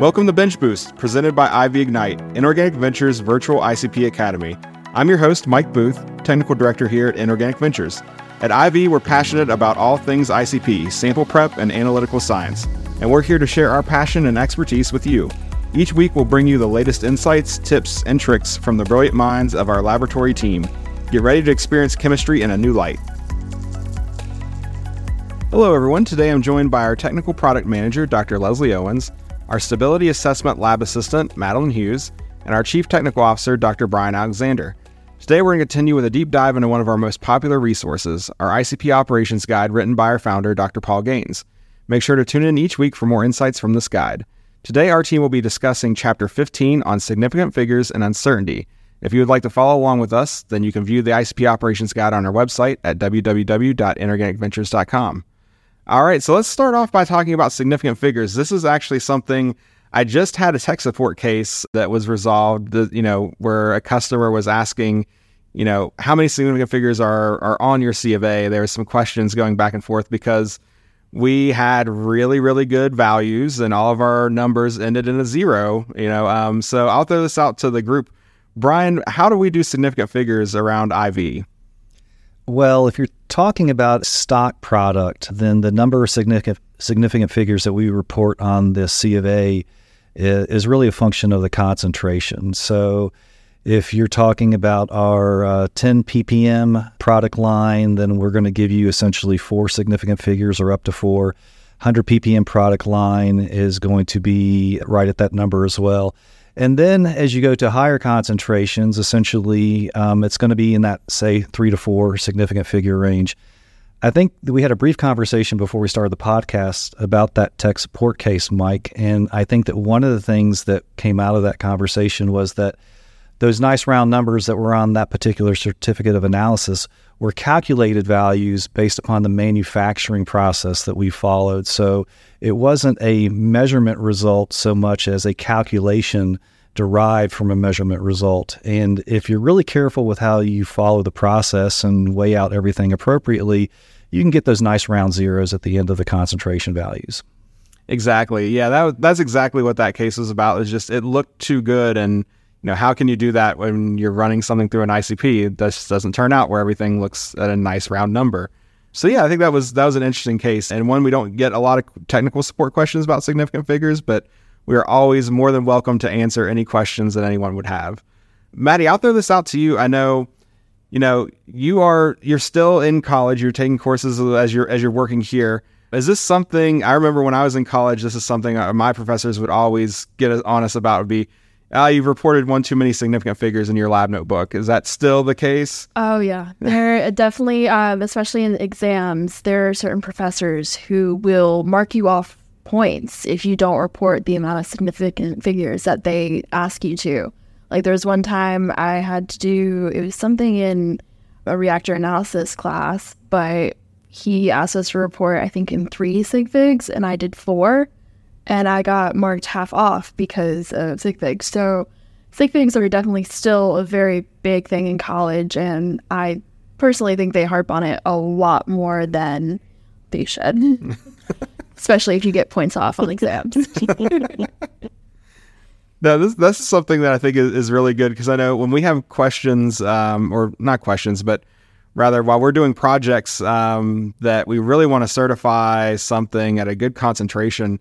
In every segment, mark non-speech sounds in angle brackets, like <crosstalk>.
Welcome to Bench Boost, presented by IV Ignite, Inorganic Ventures Virtual ICP Academy. I'm your host, Mike Booth, Technical Director here at Inorganic Ventures. At IV, we're passionate about all things ICP, sample prep, and analytical science, and we're here to share our passion and expertise with you. Each week, we'll bring you the latest insights, tips, and tricks from the brilliant minds of our laboratory team. Get ready to experience chemistry in a new light. Hello, everyone. Today I'm joined by our Technical Product Manager, Dr. Leslie Owens, our Stability Assessment Lab Assistant, Madeline Hughes, and our Chief Technical Officer, Dr. Brian Alexander. Today we're going to continue with a deep dive into one of our most popular resources, our ICP Operations Guide written by our founder, Dr. Paul Gaines. Make sure to tune in each week for more insights from this guide. Today, our team will be discussing Chapter 15 on significant figures and uncertainty. If you would like to follow along with us, then you can view the ICP Operations Guide on our website at www.inorganicventures.com. All right, so let's start off by talking about significant figures. This is actually something I just had a tech support case that was resolved, you know, where a customer was asking, you know, how many significant figures are are on your C of A? There were some questions going back and forth because we had really, really good values and all of our numbers ended in a zero, you know. Um, so I'll throw this out to the group. Brian, how do we do significant figures around IV? Well, if you're talking about stock product, then the number of significant significant figures that we report on the C of A is, really a function of the concentration. So, if you're talking about our uh, 10 ppm product line, then we're going to give you essentially four significant figures or up to four. 100 ppm product line is going to be right at that number as well. And then as you go to higher concentrations, essentially um, it's going to be in that, say, three to four significant figure range. I think we had a brief conversation before we started the podcast about that tech support case, Mike. And I think that one of the things that came out of that conversation was that those nice round numbers that were on that particular certificate of analysis were calculated values based upon the manufacturing process that we followed. So it wasn't a measurement result so much as a calculation derived from a measurement result. And if you're really careful with how you follow the process and weigh out everything appropriately, you can get those nice round zeros at the end of the concentration values. Exactly. Yeah, that that's exactly what that case was about. Is just it looked too good and you know, how can you do that when you're running something through an ICP? It just doesn't turn out where everything looks at a nice round number. So yeah, I think that was that was an interesting case and one we don't get a lot of technical support questions about significant figures, but we are always more than welcome to answer any questions that anyone would have. Maddie, I'll throw this out to you. I know, you know, you are you're still in college. You're taking courses as you're as you're working here. Is this something I remember when I was in college? This is something uh, my professors would always get on us about. Would be uh, you've reported one too many significant figures in your lab notebook. Is that still the case? Oh, yeah. <laughs> There definitely, um, especially in exams, there are certain professors who will mark you off points if you don't report the amount of significant figures that they ask you to. Like, there was one time I had to do, it was something in a reactor analysis class, but he asked us to report, I think, in three sig figs, and I did four and I got marked half off because of sig figs. So sig figs are definitely still a very big thing in college, and I personally think they harp on it a lot more than they should, <laughs> especially if you get points off on exams. <laughs> <laughs> No, this this is something that I think is, is really good because I know when we have questions, um, or not questions, but rather while we're doing projects um, that we really want to certify something at a good concentration,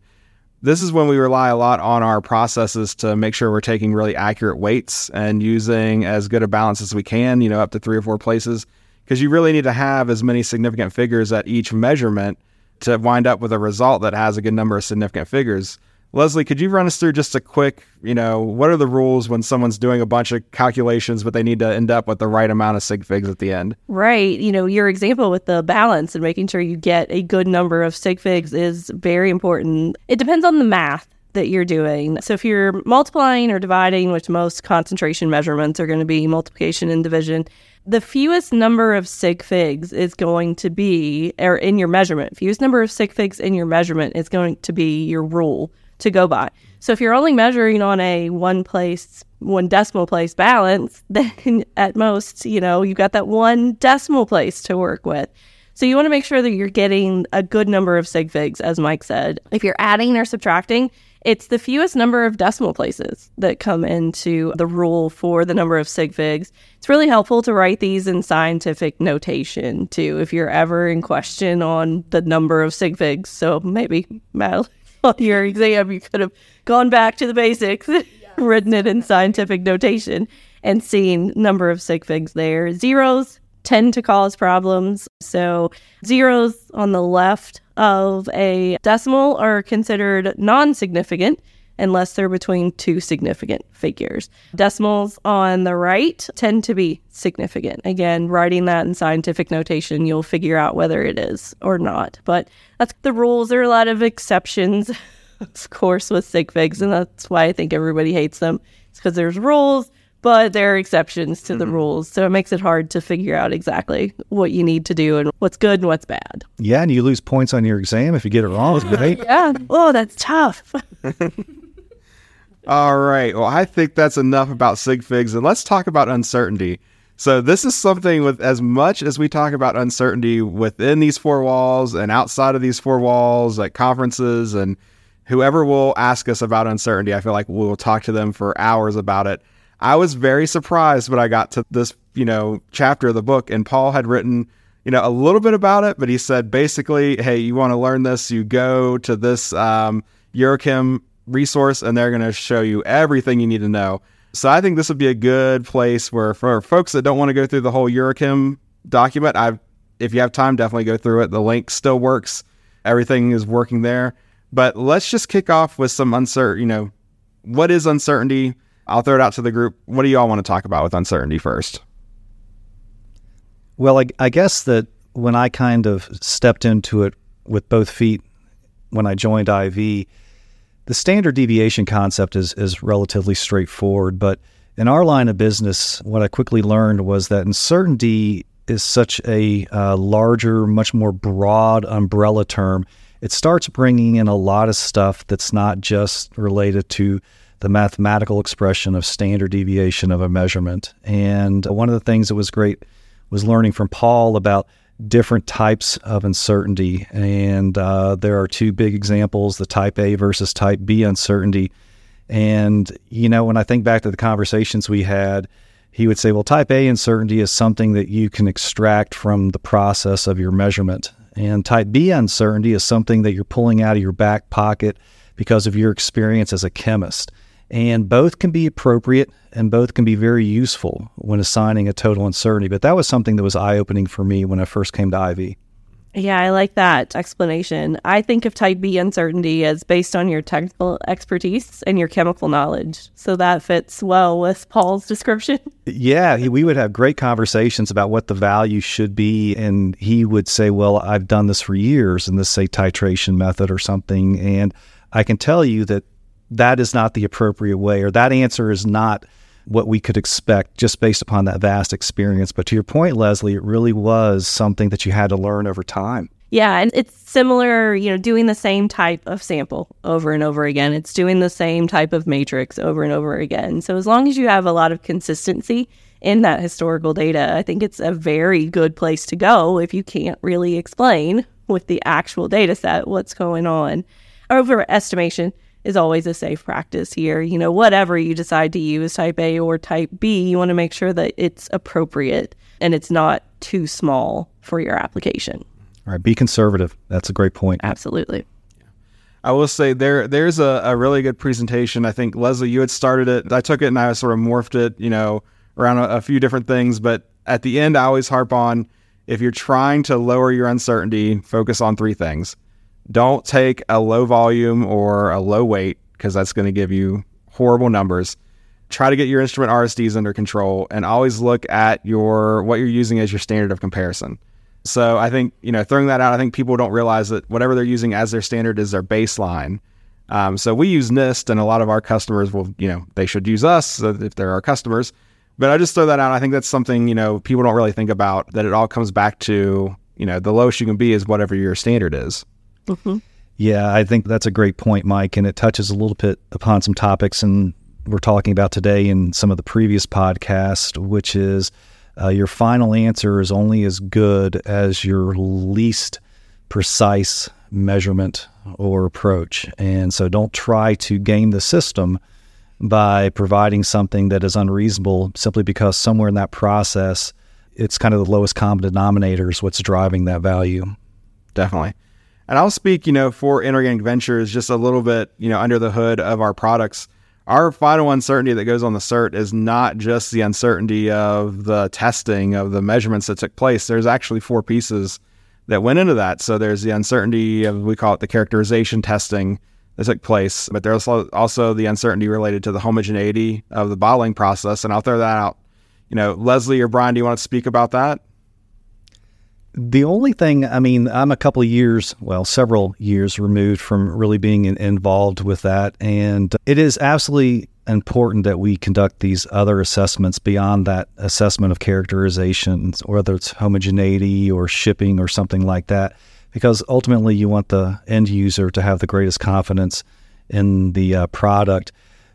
this is when we rely a lot on our processes to make sure we're taking really accurate weights and using as good a balance as we can, you know, up to three or four places, because you really need to have as many significant figures at each measurement to wind up with a result that has a good number of significant figures. Leslie, could you run us through just a quick, you know, what are the rules when someone's doing a bunch of calculations, but they need to end up with the right amount of sig figs at the end? Right. You know, your example with the balance and making sure you get a good number of sig figs is very important. It depends on the math that you're doing. So if you're multiplying or dividing, which most concentration measurements are going to be multiplication and division, the fewest number of sig figs is going to be, or in your measurement, fewest number of sig figs in your measurement is going to be your rule to go by. So if you're only measuring on a one place, one decimal place balance, <laughs> then at most, you know, you've got that one decimal place to work with. So you want to make sure that you're getting a good number of sig figs, as Mike said. If you're adding or subtracting, It's the fewest number of decimal places that come into the rule for the number of sig figs. It's really helpful to write these in scientific notation too, if you're ever in question on the number of sig figs. So maybe, <laughs> on your exam, you could have gone back to the basics, <laughs> written it in scientific notation, and seen number of sig figs there. Zeros tend to cause problems. So zeros on the left of a decimal are considered non significant unless they're between two significant figures. Decimals on the right tend to be significant. Again, writing that in scientific notation, you'll figure out whether it is or not. But that's the rules. There are a lot of exceptions, <laughs> of course, with sig figs, and that's why I think everybody hates them. It's because there's rules but there are exceptions to the mm-hmm. rules. So it makes it hard to figure out exactly what you need to do and what's good and what's bad. Yeah, and you lose points on your exam if you get it wrong, <gasps> right? yeah. Oh, that's tough. <laughs> All right. Well, I think that's enough about sig figs, and let's talk about uncertainty. So this is something with as much as we talk about uncertainty within these four walls and outside of these four walls, at conferences and whoever will ask us about uncertainty, I feel like we will talk to them for hours about it. I was very surprised when I got to this, you know, chapter of the book and Paul had written, you know, a little bit about it, but he said basically, hey, you want to learn this, you go to this um, resource and they're going to show you everything you need to know. So I think this would be a good place where for folks that don't want to go through the whole Eurachem document, I if you have time, definitely go through it. The link still works. Everything is working there. But let's just kick off with some uncertain, you know, what is uncertainty? I'll throw it out to the group. What do you all want to talk about with uncertainty first? Well, I, I guess that when I kind of stepped into it with both feet when I joined IV, the standard deviation concept is is relatively straightforward. But in our line of business, what I quickly learned was that uncertainty is such a uh, larger, much more broad umbrella term. It starts bringing in a lot of stuff that's not just related to the mathematical expression of standard deviation of a measurement. And one of the things that was great was learning from Paul about different types of uncertainty. And uh, there are two big examples the type A versus type B uncertainty. And, you know, when I think back to the conversations we had, he would say, well, type A uncertainty is something that you can extract from the process of your measurement. And type B uncertainty is something that you're pulling out of your back pocket because of your experience as a chemist. And both can be appropriate and both can be very useful when assigning a total uncertainty. But that was something that was eye opening for me when I first came to IV. Yeah, I like that explanation. I think of type B uncertainty as based on your technical expertise and your chemical knowledge. So that fits well with Paul's description. <laughs> Yeah, we would have great conversations about what the value should be. And he would say, Well, I've done this for years in this, say, titration method or something. And I can tell you that that is not the appropriate way, or that answer is not what we could expect just based upon that vast experience. But to your point, Leslie, it really was something that you had to learn over time. Yeah, and it's similar, you know, doing the same type of sample over and over again. It's doing the same type of matrix over and over again. So as long as you have a lot of consistency in that historical data, I think it's a very good place to go if you can't really explain with the actual data set what's going on. Overestimation is always a safe practice here. You know, whatever you decide to use, type A or type B, you want to make sure that it's appropriate and it's not too small for your application. All right, be conservative. That's a great point. Absolutely. I will say there there's a, a really good presentation. I think Leslie, you had started it. I took it and I sort of morphed it, you know, around a, a few different things. But at the end, I always harp on if you're trying to lower your uncertainty, focus on three things. Don't take a low volume or a low weight because that's going to give you horrible numbers. Try to get your instrument RSDs under control and always look at your what you're using as your standard of comparison. So I think you know throwing that out, I think people don't realize that whatever they're using as their standard is their baseline. Um, so we use NIST, and a lot of our customers will, you know, they should use us if they're our customers. But I just throw that out. I think that's something you know people don't really think about. That it all comes back to you know the lowest you can be is whatever your standard is. Mm-hmm. Yeah, I think that's a great point, Mike, and it touches a little bit upon some topics and we're talking about today in some of the previous podcasts, which is uh, your final answer is only as good as your least precise measurement or approach. And so don't try to game the system by providing something that is unreasonable simply because somewhere in that process, it's kind of the lowest common denominator is what's driving that value. Definitely. And I'll speak, you know, for Inorganic Ventures just a little bit, you know, under the hood of our products. Our final uncertainty that goes on the cert is not just the uncertainty of the testing of the measurements that took place. There's actually four pieces that went into that. So there's the uncertainty of we call it the characterization testing that took place, but there's also the uncertainty related to the homogeneity of the bottling process. And I'll throw that out. You know, Leslie or Brian, do you want to speak about that? The only thing, I mean, I'm a couple years, well, several years removed from really being in, involved with that. And it is absolutely important that we conduct these other assessments beyond that assessment of characterization, whether it's homogeneity or shipping or something like that, because ultimately you want the end user to have the greatest confidence in the uh, product.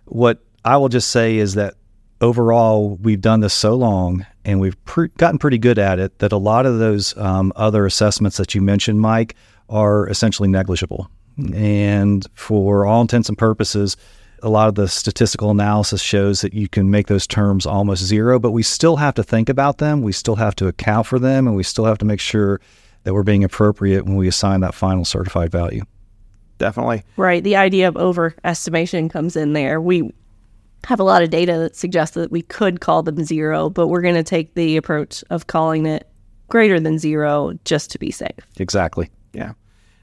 What I will just say is that overall, we've done this so long and we've pre- gotten pretty good at it that a lot of those um, other assessments that you mentioned, Mike, are essentially negligible. And for all intents and purposes, a lot of the statistical analysis shows that you can make those terms almost zero, but we still have to think about them. We still have to account for them, and we still have to make sure that we're being appropriate when we assign that final certified value. Definitely. Right. The idea of overestimation comes in there. We have a lot of data that suggests that we could call them zero, but we're going to take the approach of calling it greater than zero just to be safe. Exactly. Yeah.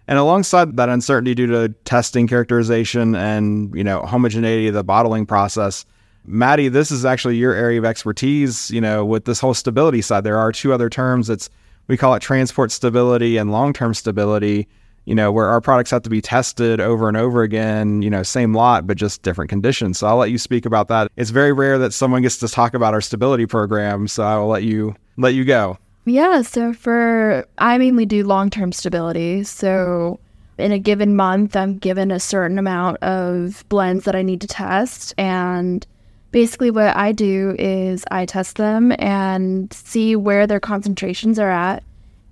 And alongside that uncertainty due to testing characterization and, you know, homogeneity of the bottling process, Maddie, this is actually your area of expertise, you know, with this whole stability side. There are two other terms. It's we call it transport stability and long-term stability you know, where our products have to be tested over and over again, you know, same lot, but just different conditions. So I'll let you speak about that. It's very rare that someone gets to talk about our stability program. So I will let you let you go. Yeah. So for, I mainly do long term stability. So in a given month, I'm given a certain amount of blends that I need to test. And basically, what I do is I test them and see where their concentrations are at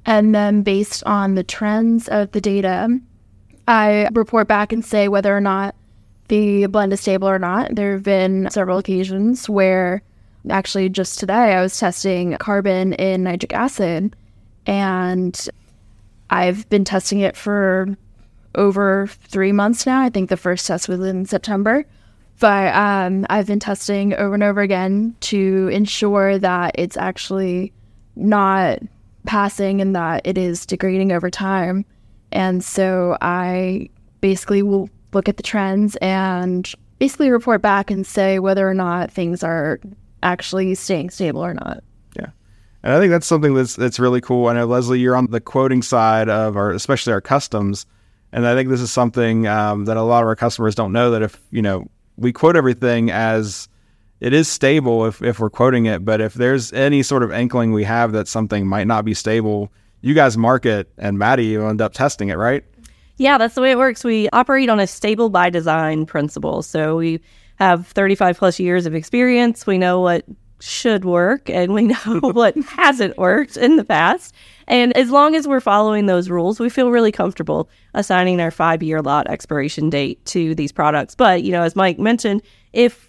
and then, based on the trends of the data, I report back and say whether or not the blend is stable or not. There have been several occasions where, actually, just today, I was testing carbon in nitric acid, and I've been testing it for over three months now. I think the first test was in September. But um, I've been testing over and over again to ensure that it's actually not passing and that it is degrading over time. And so I basically will look at the trends and basically report back and say whether or not things are actually staying stable or not. Yeah. And I think that's something that's that's really cool. I know Leslie, you're on the quoting side of our especially our customs. And I think this is something um, that a lot of our customers don't know that if, you know, we quote everything as it is stable if, if we're quoting it, but if there's any sort of inkling we have that something might not be stable, you guys mark it and Maddie, you end up testing it, right? Yeah, that's the way it works. We operate on a stable by design principle. So we have 35 plus years of experience. We know what should work and we know <laughs> what hasn't worked in the past. And as long as we're following those rules, we feel really comfortable assigning our five year lot expiration date to these products. But, you know, as Mike mentioned, if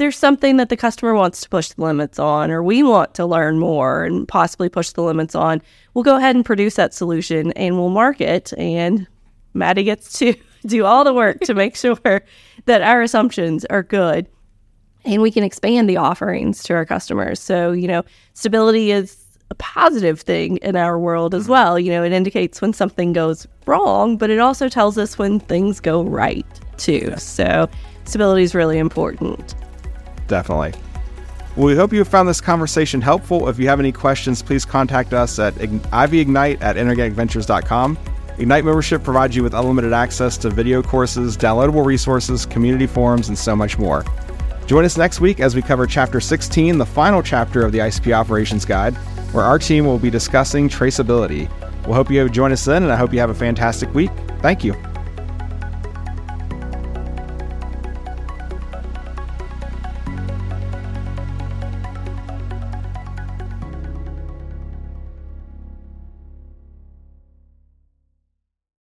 there's something that the customer wants to push the limits on, or we want to learn more and possibly push the limits on, we'll go ahead and produce that solution and we'll market. And Maddie gets to <laughs> do all the work to make sure <laughs> that our assumptions are good and we can expand the offerings to our customers. So, you know, stability is a positive thing in our world as mm-hmm. well. You know, it indicates when something goes wrong, but it also tells us when things go right too. So, stability is really important. Definitely. Well, we hope you found this conversation helpful. If you have any questions, please contact us at ivignite at inorganicventures.com. Ignite membership provides you with unlimited access to video courses, downloadable resources, community forums, and so much more. Join us next week as we cover Chapter 16, the final chapter of the ICP Operations Guide, where our team will be discussing traceability. We'll hope you join us then, and I hope you have a fantastic week. Thank you.